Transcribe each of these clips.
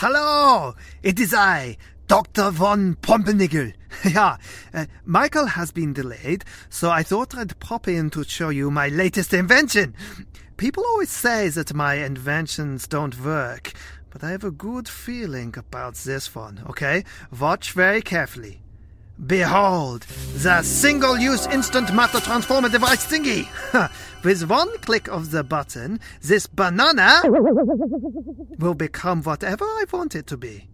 Hello, it is I, Dr. von Pumpernickel. yeah, uh, Michael has been delayed, so I thought I'd pop in to show you my latest invention. People always say that my inventions don't work, but I have a good feeling about this one, okay? Watch very carefully. Behold, the single use instant matter transformer device thingy! With one click of the button, this banana will become whatever I want it to be.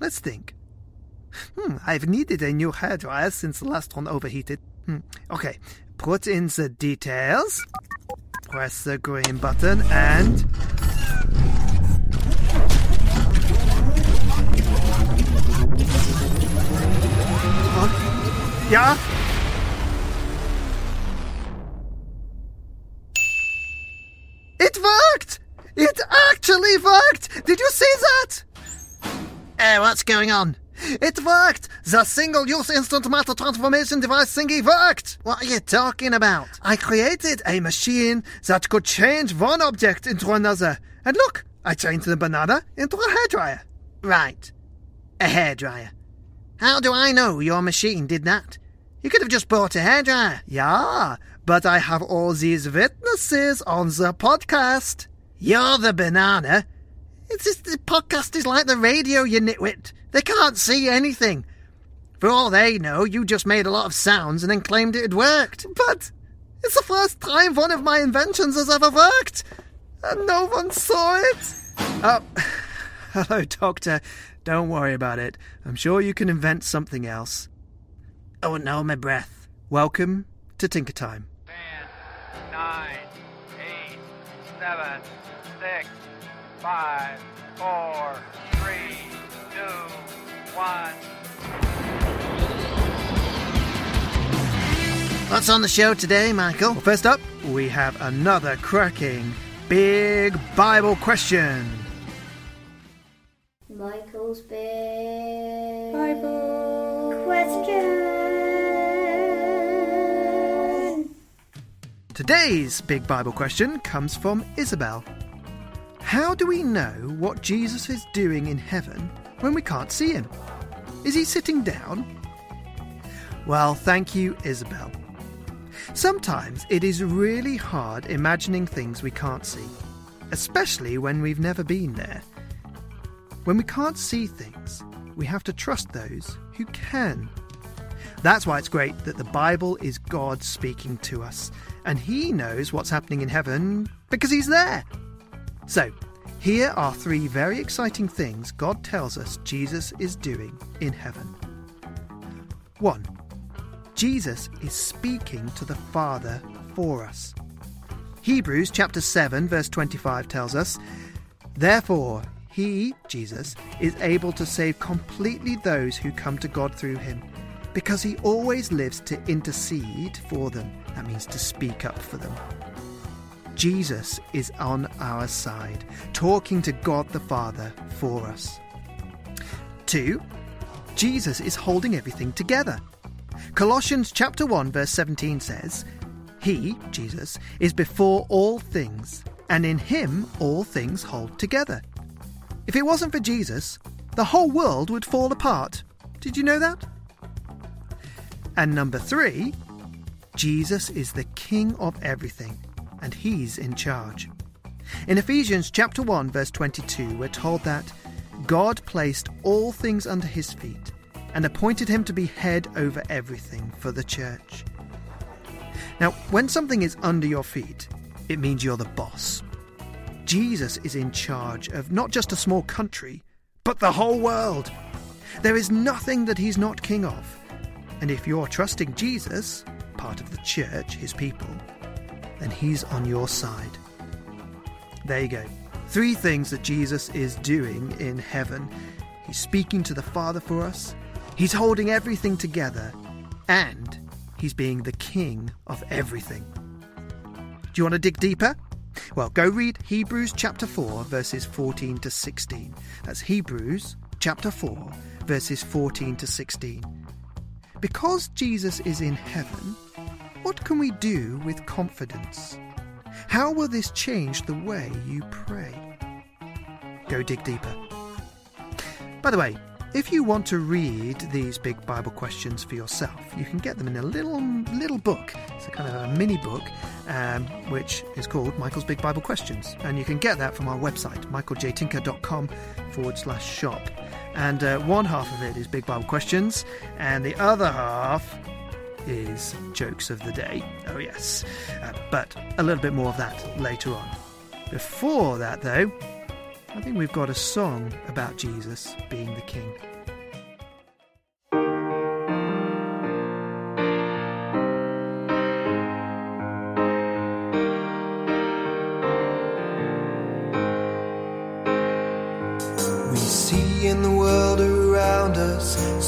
Let's think. Hmm, I've needed a new hairdryer since the last one overheated. Hmm. Okay, put in the details, press the green button, and. Yeah? It worked! It actually worked! Did you see that? Eh, what's going on? It worked! The single use instant matter transformation device thingy worked! What are you talking about? I created a machine that could change one object into another. And look, I changed the banana into a hairdryer. Right. A hairdryer. How do I know your machine did that? You could have just bought a hairdryer. Eh? Yeah, but I have all these witnesses on the podcast. You're the banana. It's just, the podcast is like the radio, you nitwit. They can't see anything. For all they know, you just made a lot of sounds and then claimed it had worked. But it's the first time one of my inventions has ever worked, and no one saw it. Oh, hello, Doctor. Don't worry about it. I'm sure you can invent something else. Oh no, my breath. Welcome to Tinker Time. Ten, nine, eight, seven, six, five, four, three, two, one. What's on the show today, Michael? Well, first up, we have another cracking big Bible question. Michael's big Bible Today's big Bible question comes from Isabel. How do we know what Jesus is doing in heaven when we can't see him? Is he sitting down? Well, thank you, Isabel. Sometimes it is really hard imagining things we can't see, especially when we've never been there. When we can't see things, we have to trust those who can. That's why it's great that the Bible is God speaking to us, and He knows what's happening in heaven because He's there. So, here are three very exciting things God tells us Jesus is doing in heaven. 1. Jesus is speaking to the Father for us. Hebrews chapter 7 verse 25 tells us, Therefore, he, Jesus, is able to save completely those who come to God through him, because he always lives to intercede for them. That means to speak up for them. Jesus is on our side, talking to God the Father for us. 2. Jesus is holding everything together. Colossians chapter 1 verse 17 says, He, Jesus, is before all things, and in him all things hold together. If it wasn't for Jesus, the whole world would fall apart. Did you know that? And number 3, Jesus is the king of everything, and he's in charge. In Ephesians chapter 1 verse 22, we're told that God placed all things under his feet and appointed him to be head over everything for the church. Now, when something is under your feet, it means you're the boss. Jesus is in charge of not just a small country, but the whole world. There is nothing that he's not king of. And if you're trusting Jesus, part of the church, his people, then he's on your side. There you go. Three things that Jesus is doing in heaven. He's speaking to the Father for us, he's holding everything together, and he's being the king of everything. Do you want to dig deeper? Well, go read Hebrews chapter 4, verses 14 to 16. That's Hebrews chapter 4, verses 14 to 16. Because Jesus is in heaven, what can we do with confidence? How will this change the way you pray? Go dig deeper. By the way, if you want to read these big Bible questions for yourself, you can get them in a little little book. It's a kind of a mini book, um, which is called Michael's Big Bible Questions, and you can get that from our website, michaeljtinker.com forward slash shop. And uh, one half of it is Big Bible Questions, and the other half is Jokes of the Day. Oh yes, uh, but a little bit more of that later on. Before that, though, I think we've got a song about Jesus being the King.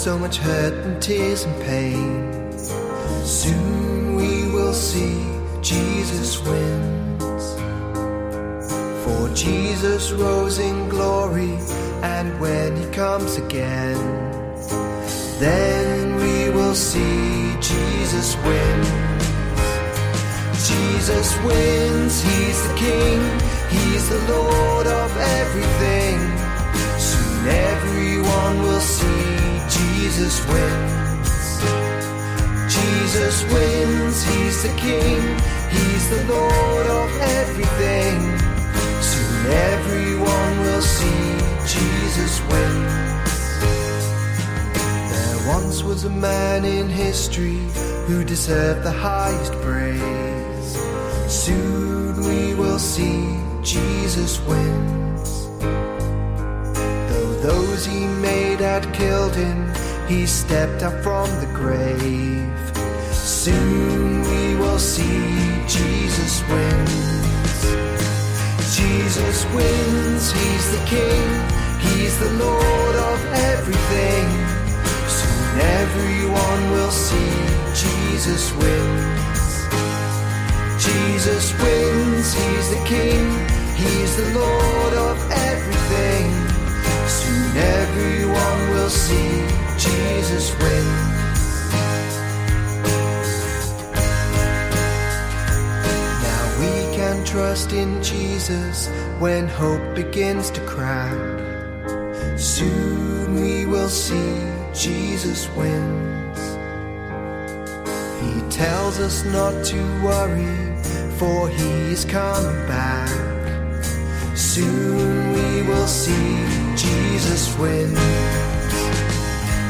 So much hurt and tears and pain. Soon we will see Jesus wins. For Jesus rose in glory, and when he comes again, then we will see Jesus wins. Jesus wins, he's the king, he's the Lord of everything. Soon everyone will see Jesus wins. Jesus wins, he's the king, he's the Lord of everything. Soon everyone will see Jesus wins. There once was a man in history who deserved the highest praise. Soon we will see Jesus wins. Though those he made had killed him, he stepped up from the grave. Soon we will see Jesus wins. Jesus wins, he's the king, he's the Lord of everything. Soon everyone will see Jesus wins. Jesus wins, he's the king, he's the Lord of everything. Soon everyone will see Jesus wins. Now we can trust in Jesus when hope begins to crack. Soon we will see Jesus wins. He tells us not to worry, for he is coming back. Soon we will see Jesus wins.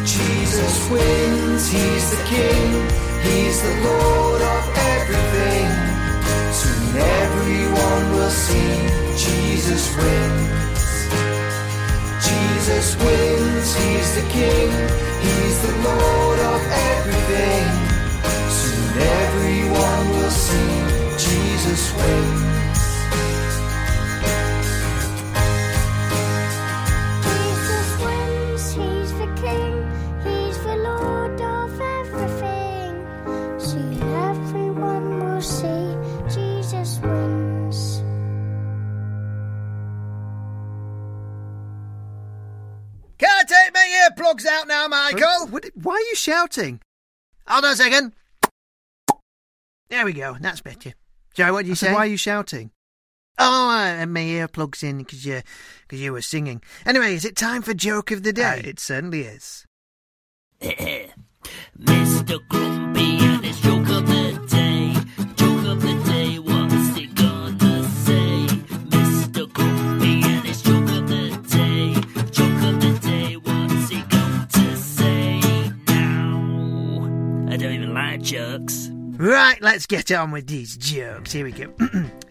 Jesus wins, he's the king, he's the Lord of everything. Soon everyone will see Jesus wins. Jesus wins, he's the king, he's the Lord of everything. Soon everyone will see Jesus wins. Why are you shouting? Hold on a second. There we go. That's better. Joe, what did you I said, say? why are you shouting? Oh, I had my earplugs in because you, cause you were singing. Anyway, is it time for joke of the Uh, day? it certainly is. Mr. Grumpy Right, let's get on with these jokes. Here we go.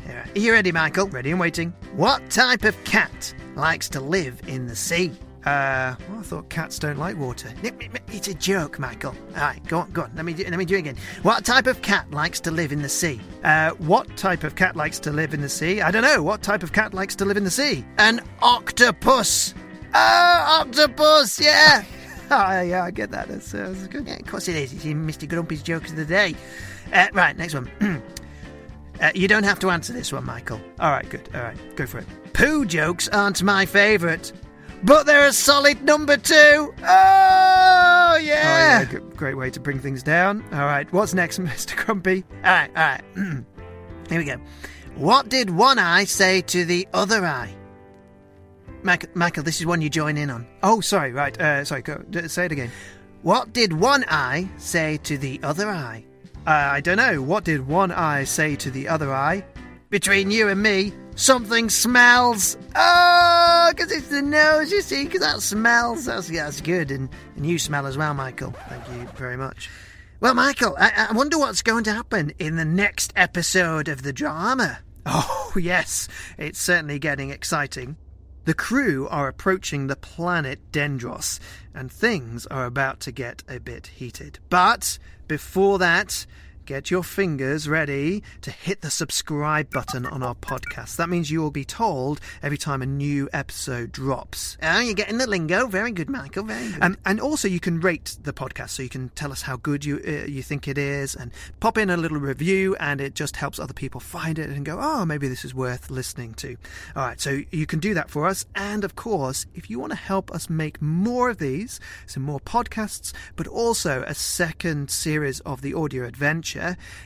Are you ready, Michael? Ready and waiting. What type of cat likes to live in the sea? Uh, well, I thought cats don't like water. It's a joke, Michael. All right, go on, go on. Let me do, let me do it again. What type of cat likes to live in the sea? Uh, what type of cat likes to live in the sea? I don't know. What type of cat likes to live in the sea? An octopus. Oh, octopus! Yeah. Ah, yeah, I get that. That's, uh, that's good. Yeah, of course it is. It's in Mr. Grumpy's jokes of the day. Uh, right, next one. uh, you don't have to answer this one, Michael. All right, good. All right, go for it. Poo jokes aren't my favourite, but they're a solid number two. Oh, Oh, yeah. yeah, g- great way to bring things down. All right, what's next, Mr. Grumpy? All right, all right. Here we go. What did one eye say to the other eye? Mac- Michael, this is one you join in on. Oh, sorry, right. Uh, sorry, go, d- say it again. What did one eye say to the other eye? Uh, I don't know. What did one eye say to the other eye? Between you and me, something smells. Oh, because it's the nose, you see, because that smells. That's, that's good. And, and you smell as well, Michael. Thank you very much. Well, Michael, I, I wonder what's going to happen in the next episode of the drama. Oh, yes, it's certainly getting exciting. The crew are approaching the planet Dendros, and things are about to get a bit heated. But before that, get your fingers ready to hit the subscribe button on our podcast. That means you will be told every time a new episode drops. Oh, you're getting the lingo. Very good, Michael. Very good. Um, and also, you can rate the podcast, so you can tell us how good you uh, you think it is, and pop in a little review, and it just helps other people find it and go, oh, maybe this is worth listening to. All right, so you can do that for us. And of course, if you want to help us make more of these, some more podcasts, but also a second series of the audio adventure,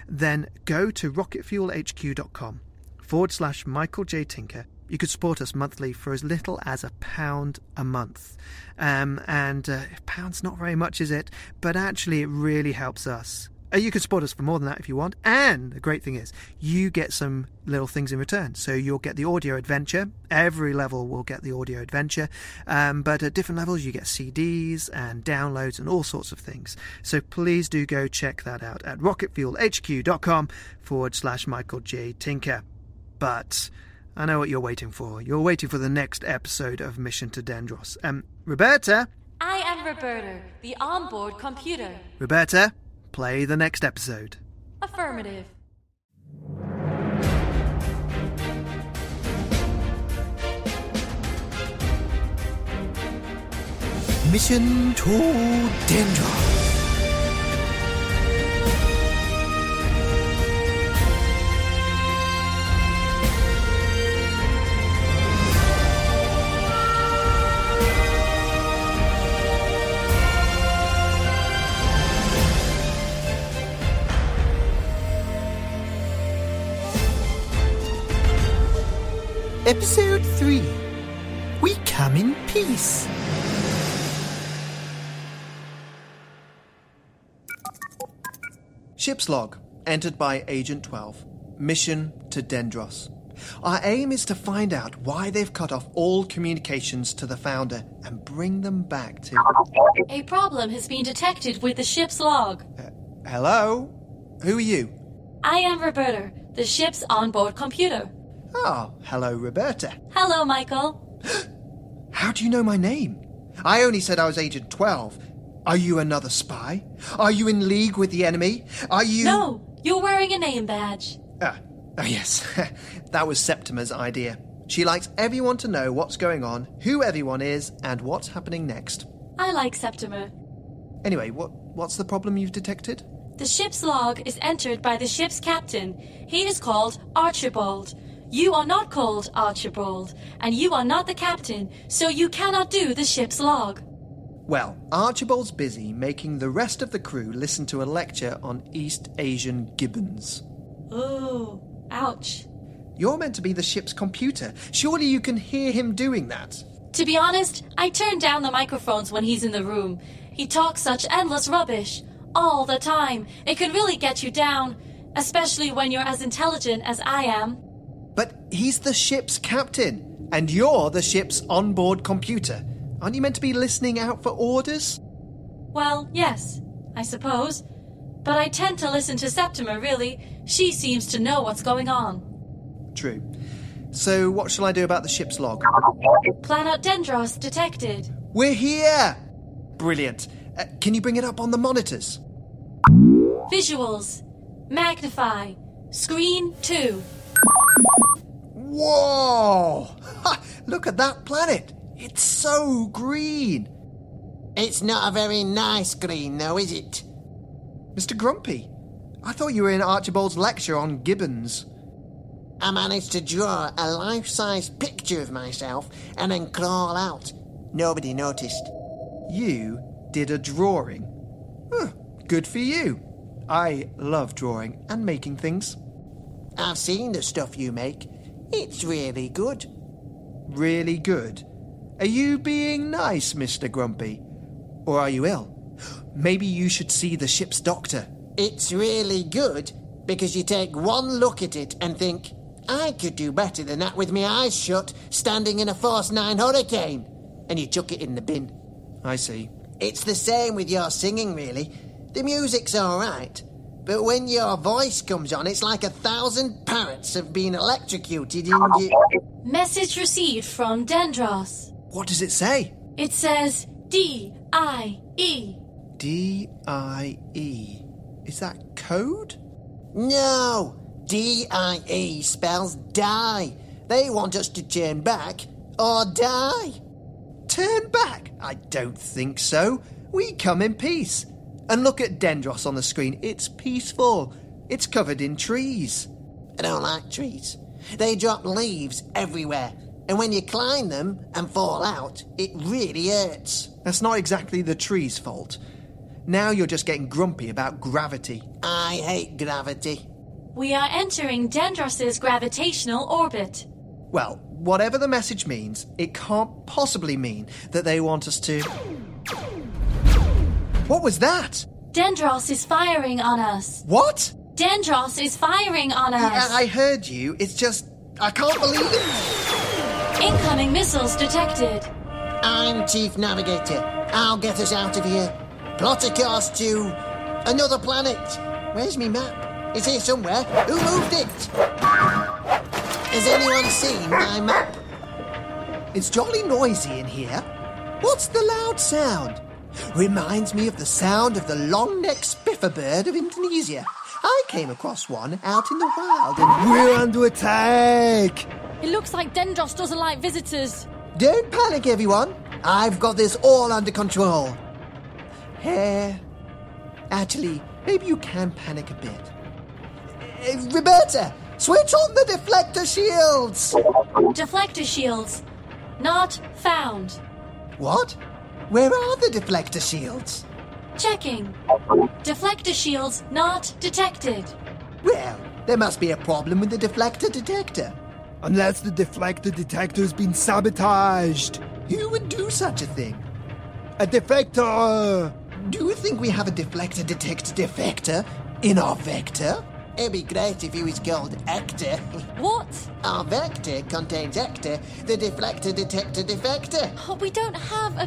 then go to rocketfuelhq.com forward slash Michael J. Tinker. You could support us monthly for as little as a pound a month. Um, and uh, pound's not very much, is it? But actually, it really helps us. Uh, you can support us for more than that if you want. And the great thing is, you get some little things in return. So you'll get the audio adventure. Every level will get the audio adventure. Um, but at different levels, you get CDs and downloads and all sorts of things. So please do go check that out at rocketfuelhq.com forward slash Michael J. Tinker. But I know what you're waiting for. You're waiting for the next episode of Mission to Dendros. Um, Roberta, I am Roberta, the onboard computer. Roberta, play the next episode. Affirmative. Mission to Dendros. Log, entered by Agent 12. Mission to Dendros. Our aim is to find out why they've cut off all communications to the founder and bring them back to. A problem has been detected with the ship's log. Uh, hello? Who are you? I am Roberta, the ship's onboard computer. Oh, hello, Roberta. Hello, Michael. How do you know my name? I only said I was Agent 12. Are you another spy? Are you in league with the enemy? Are you. No, you're wearing a name badge. Ah, oh, yes. that was Septima's idea. She likes everyone to know what's going on, who everyone is, and what's happening next. I like Septima. Anyway, what, what's the problem you've detected? The ship's log is entered by the ship's captain. He is called Archibald. You are not called Archibald, and you are not the captain, so you cannot do the ship's log. Well, Archibald's busy making the rest of the crew listen to a lecture on East Asian gibbons. Ooh, ouch. You're meant to be the ship's computer. Surely you can hear him doing that. To be honest, I turn down the microphones when he's in the room. He talks such endless rubbish. All the time. It can really get you down. Especially when you're as intelligent as I am. But he's the ship's captain, and you're the ship's onboard computer. Aren't you meant to be listening out for orders? Well, yes, I suppose. But I tend to listen to Septima, really. She seems to know what's going on. True. So, what shall I do about the ship's log? Planet Dendros detected. We're here! Brilliant. Uh, can you bring it up on the monitors? Visuals. Magnify. Screen 2. Whoa! Ha, look at that planet! It's so green! It's not a very nice green, though, is it? Mr. Grumpy, I thought you were in Archibald's lecture on gibbons. I managed to draw a life size picture of myself and then crawl out. Nobody noticed. You did a drawing. Huh, good for you. I love drawing and making things. I've seen the stuff you make. It's really good. Really good. Are you being nice, Mr. Grumpy? Or are you ill? Maybe you should see the ship's doctor. It's really good because you take one look at it and think, I could do better than that with my eyes shut, standing in a Force 9 hurricane. And you chuck it in the bin. I see. It's the same with your singing, really. The music's alright, but when your voice comes on, it's like a thousand parrots have been electrocuted in you. Message received from Dendros. What does it say? It says D I E. D I E. Is that code? No! D I E spells die. They want us to turn back or die. Turn back? I don't think so. We come in peace. And look at Dendros on the screen. It's peaceful. It's covered in trees. I don't like trees. They drop leaves everywhere, and when you climb them and fall out, it really hurts. That's not exactly the tree's fault. Now you're just getting grumpy about gravity. I hate gravity. We are entering Dendros's gravitational orbit. Well, whatever the message means, it can't possibly mean that they want us to. What was that? Dendros is firing on us. What? Dendros is firing on us. Yeah, I heard you. It's just. I can't believe it. Incoming missiles detected. I'm Chief Navigator. I'll get us out of here. Plot a course to another planet. Where's me map? It's here somewhere. Who moved it? Has anyone seen my map? It's jolly noisy in here. What's the loud sound? Reminds me of the sound of the long-necked spiffer bird of Indonesia. I came across one out in the wild and we're under attack. It looks like Dendros doesn't like visitors. Don't panic, everyone. I've got this all under control. Hair. Actually, maybe you can panic a bit. Uh, Roberta, switch on the deflector shields. Deflector shields. Not found. What? Where are the deflector shields? Checking. Deflector shields not detected. Well, there must be a problem with the deflector detector. Unless the deflector detector's been sabotaged. Who would do such a thing? A defector! Do you think we have a deflector detect defector in our vector? It'd be great if he was called Hector. What? Our vector contains Hector, the deflector detector defector. Oh, we don't have a.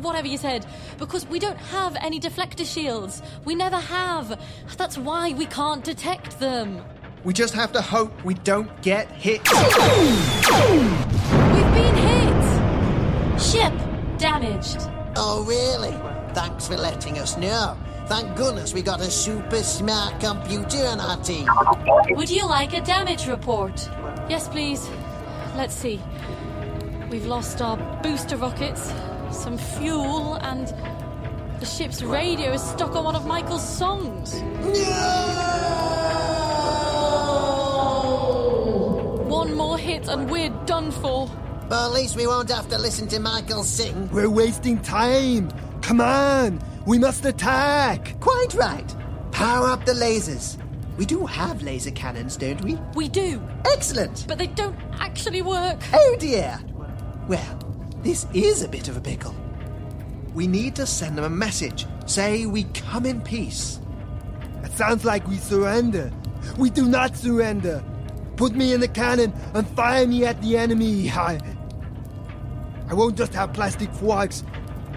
Whatever you said, because we don't have any deflector shields. We never have. That's why we can't detect them. We just have to hope we don't get hit. We've been hit! Ship damaged. Oh, really? Thanks for letting us know. Thank goodness we got a super smart computer on our team. Would you like a damage report? Yes, please. Let's see. We've lost our booster rockets, some fuel, and the ship's radio is stuck on one of Michael's songs. One and we're done for. But at least we won't have to listen to Michael sing. We're wasting time. Come on, we must attack. Quite right. Power up the lasers. We do have laser cannons, don't we? We do, Excellent. but they don't actually work. Oh dear. Well, this is a bit of a pickle. We need to send them a message. Say we come in peace. It sounds like we surrender. We do not surrender. Put me in the cannon and fire me at the enemy. I, I won't just have plastic forks.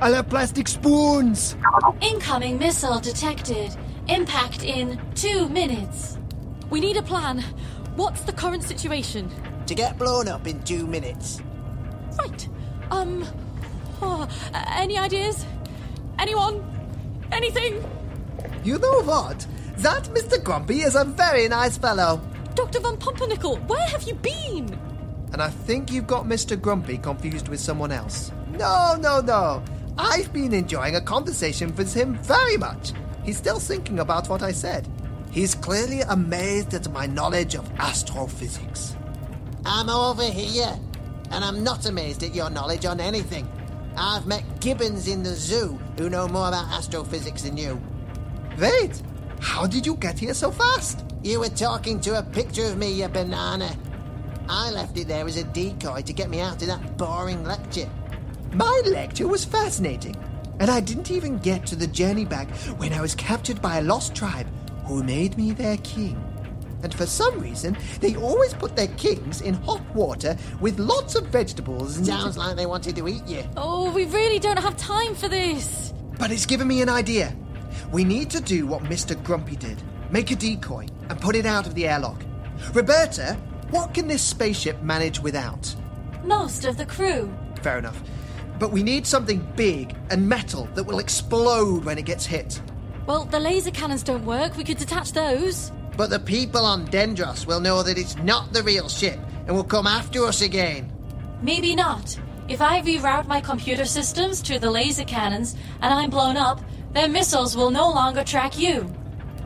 I'll have plastic spoons. Incoming missile detected. Impact in two minutes. We need a plan. What's the current situation? To get blown up in two minutes. Right. Um. oh, uh, any ideas? Anyone? Anything? You know what? That Mr. Grumpy is a very nice fellow. Dr. Von Pumpernickel, where have you been? And I think you've got Mr. Grumpy confused with someone else. No, no, no. I've been enjoying a conversation with him very much. He's still thinking about what I said. He's clearly amazed at my knowledge of astrophysics. I'm over here, and I'm not amazed at your knowledge on anything. I've met gibbons in the zoo who know more about astrophysics than you. Wait, how did you get here so fast? You were talking to a picture of me, you banana. I left it there as a decoy to get me out of that boring lecture. My lecture was fascinating, and I didn't even get to the journey back when I was captured by a lost tribe who made me their king. And for some reason, they always put their kings in hot water with lots of vegetables. And Sounds like they wanted to eat you. Oh, we really don't have time for this. But it's given me an idea. We need to do what Mr. Grumpy did make a decoy and put it out of the airlock. Roberta, what can this spaceship manage without? Most of the crew. Fair enough. But we need something big and metal that will explode when it gets hit. Well, the laser cannons don't work. We could detach those. But the people on Dendros will know that it's not the real ship and will come after us again. Maybe not. If I reroute my computer systems to the laser cannons and I'm blown up, their missiles will no longer track you.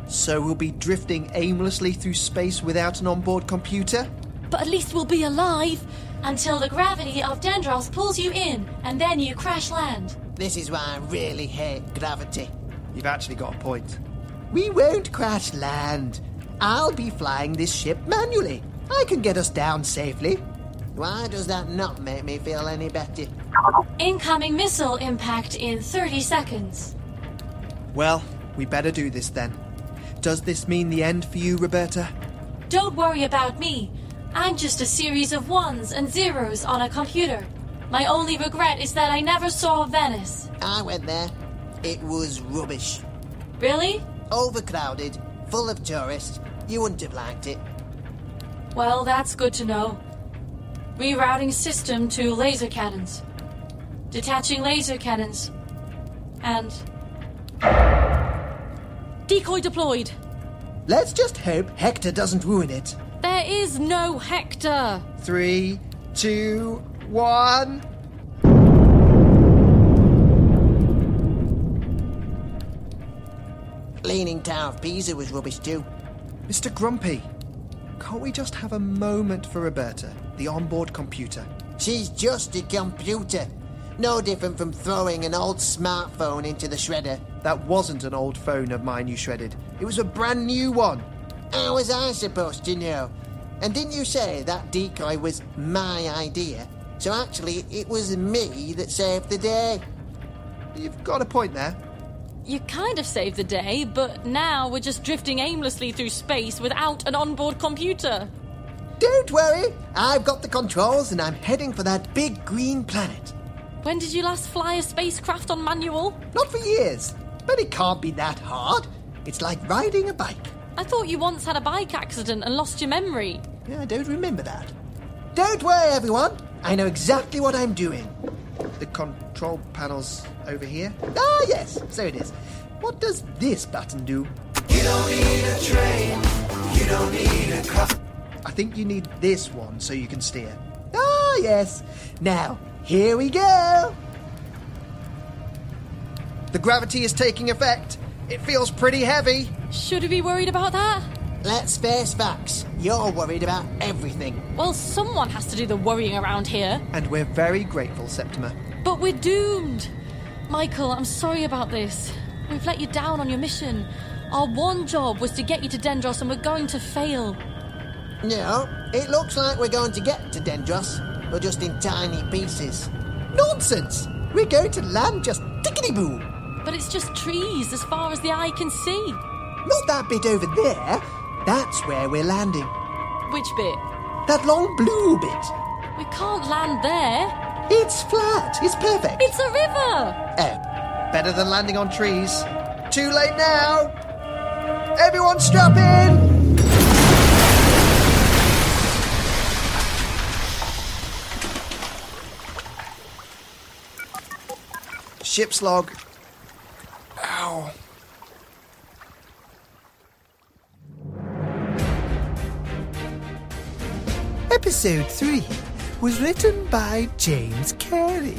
So we'll be drifting aimlessly through space without an onboard computer? But at least we'll be alive. Until the gravity of Dendros pulls you in, and then you crash land. This is why I really hate gravity. You've actually got a point. We won't crash land. I'll be flying this ship manually. I can get us down safely. Why does that not make me feel any better? Incoming missile impact in 30 seconds. Well, we better do this then. Does this mean the end for you, Roberta? Don't worry about me. I'm just a series of ones and zeros on a computer. My only regret is that I never saw Venice. I went there. It was rubbish. Really? Overcrowded, full of tourists. You wouldn't have liked it. Well, that's good to know. Rerouting system to laser cannons. Detaching laser cannons. And Decoy deployed. Let's just hope Hector doesn't ruin it. There is no Hector. Three, two, one. Leaning Tower of Pisa was rubbish too. Mr. Grumpy, can't we just have a moment for Roberta, the onboard computer? She's just a computer. No different from throwing an old smartphone into the shredder. That wasn't an old phone of mine you shredded. It was a brand new one. How was I supposed to know? And didn't you say that decoy was my idea? So actually, it was me that saved the day. You've got a point there. You kind of saved the day, but now we're just drifting aimlessly through space without an onboard computer. Don't worry, I've got the controls and I'm heading for that big green planet. When did you last fly a spacecraft on manual? Not for years, but it can't be that hard. It's like riding a bike. I thought you once had a bike accident and lost your memory. Yeah, I don't remember that. Don't worry, everyone. I know exactly what I'm doing. The control panel's over here. Ah, yes, so it is. What does this button do? You don't need a train. You don't need a car. I think you need this one so you can steer. Ah, yes. Now, here we go. The gravity is taking effect. It feels pretty heavy. Should we be worried about that? Let's face facts. You're worried about everything. Well, someone has to do the worrying around here. And we're very grateful, Septima. But we're doomed. Michael, I'm sorry about this. We've let you down on your mission. Our one job was to get you to Dendros, and we're going to fail. No, it looks like we're going to get to Dendros, but just in tiny pieces. Nonsense! We're going to land just tickety boo. But it's just trees as far as the eye can see. Not that bit over there. That's where we're landing. Which bit? That long blue bit. We can't land there. It's flat. It's perfect. It's a river. Oh, better than landing on trees. Too late now. Everyone strap in. Ship's log. Ow. Episode 3 was written by James Cary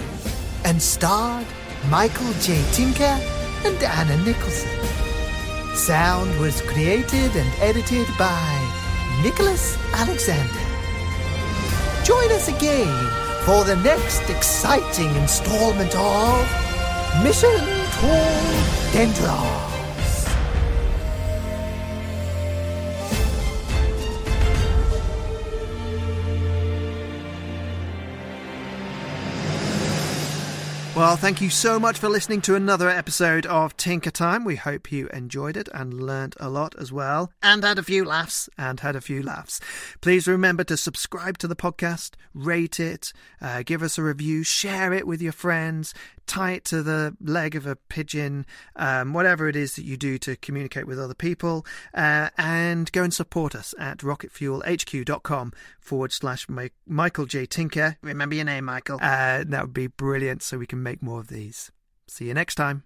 and starred Michael J. Tinker and Anna Nicholson. Sound was created and edited by Nicholas Alexander. Join us again for the next exciting installment of Mission to Dendros. Well, thank you so much for listening to another episode of Tinker Time. We hope you enjoyed it and learnt a lot as well. And had a few laughs. And had a few laughs. Please remember to subscribe to the podcast, rate it, uh, give us a review, share it with your friends, tie it to the leg of a pigeon, um, whatever it is that you do to communicate with other people, uh, and go and support us at rocketfuelhq.com forward slash Michael J. Tinker. Remember your name, Michael. Uh, that would be brilliant so we can make more of these. See you next time.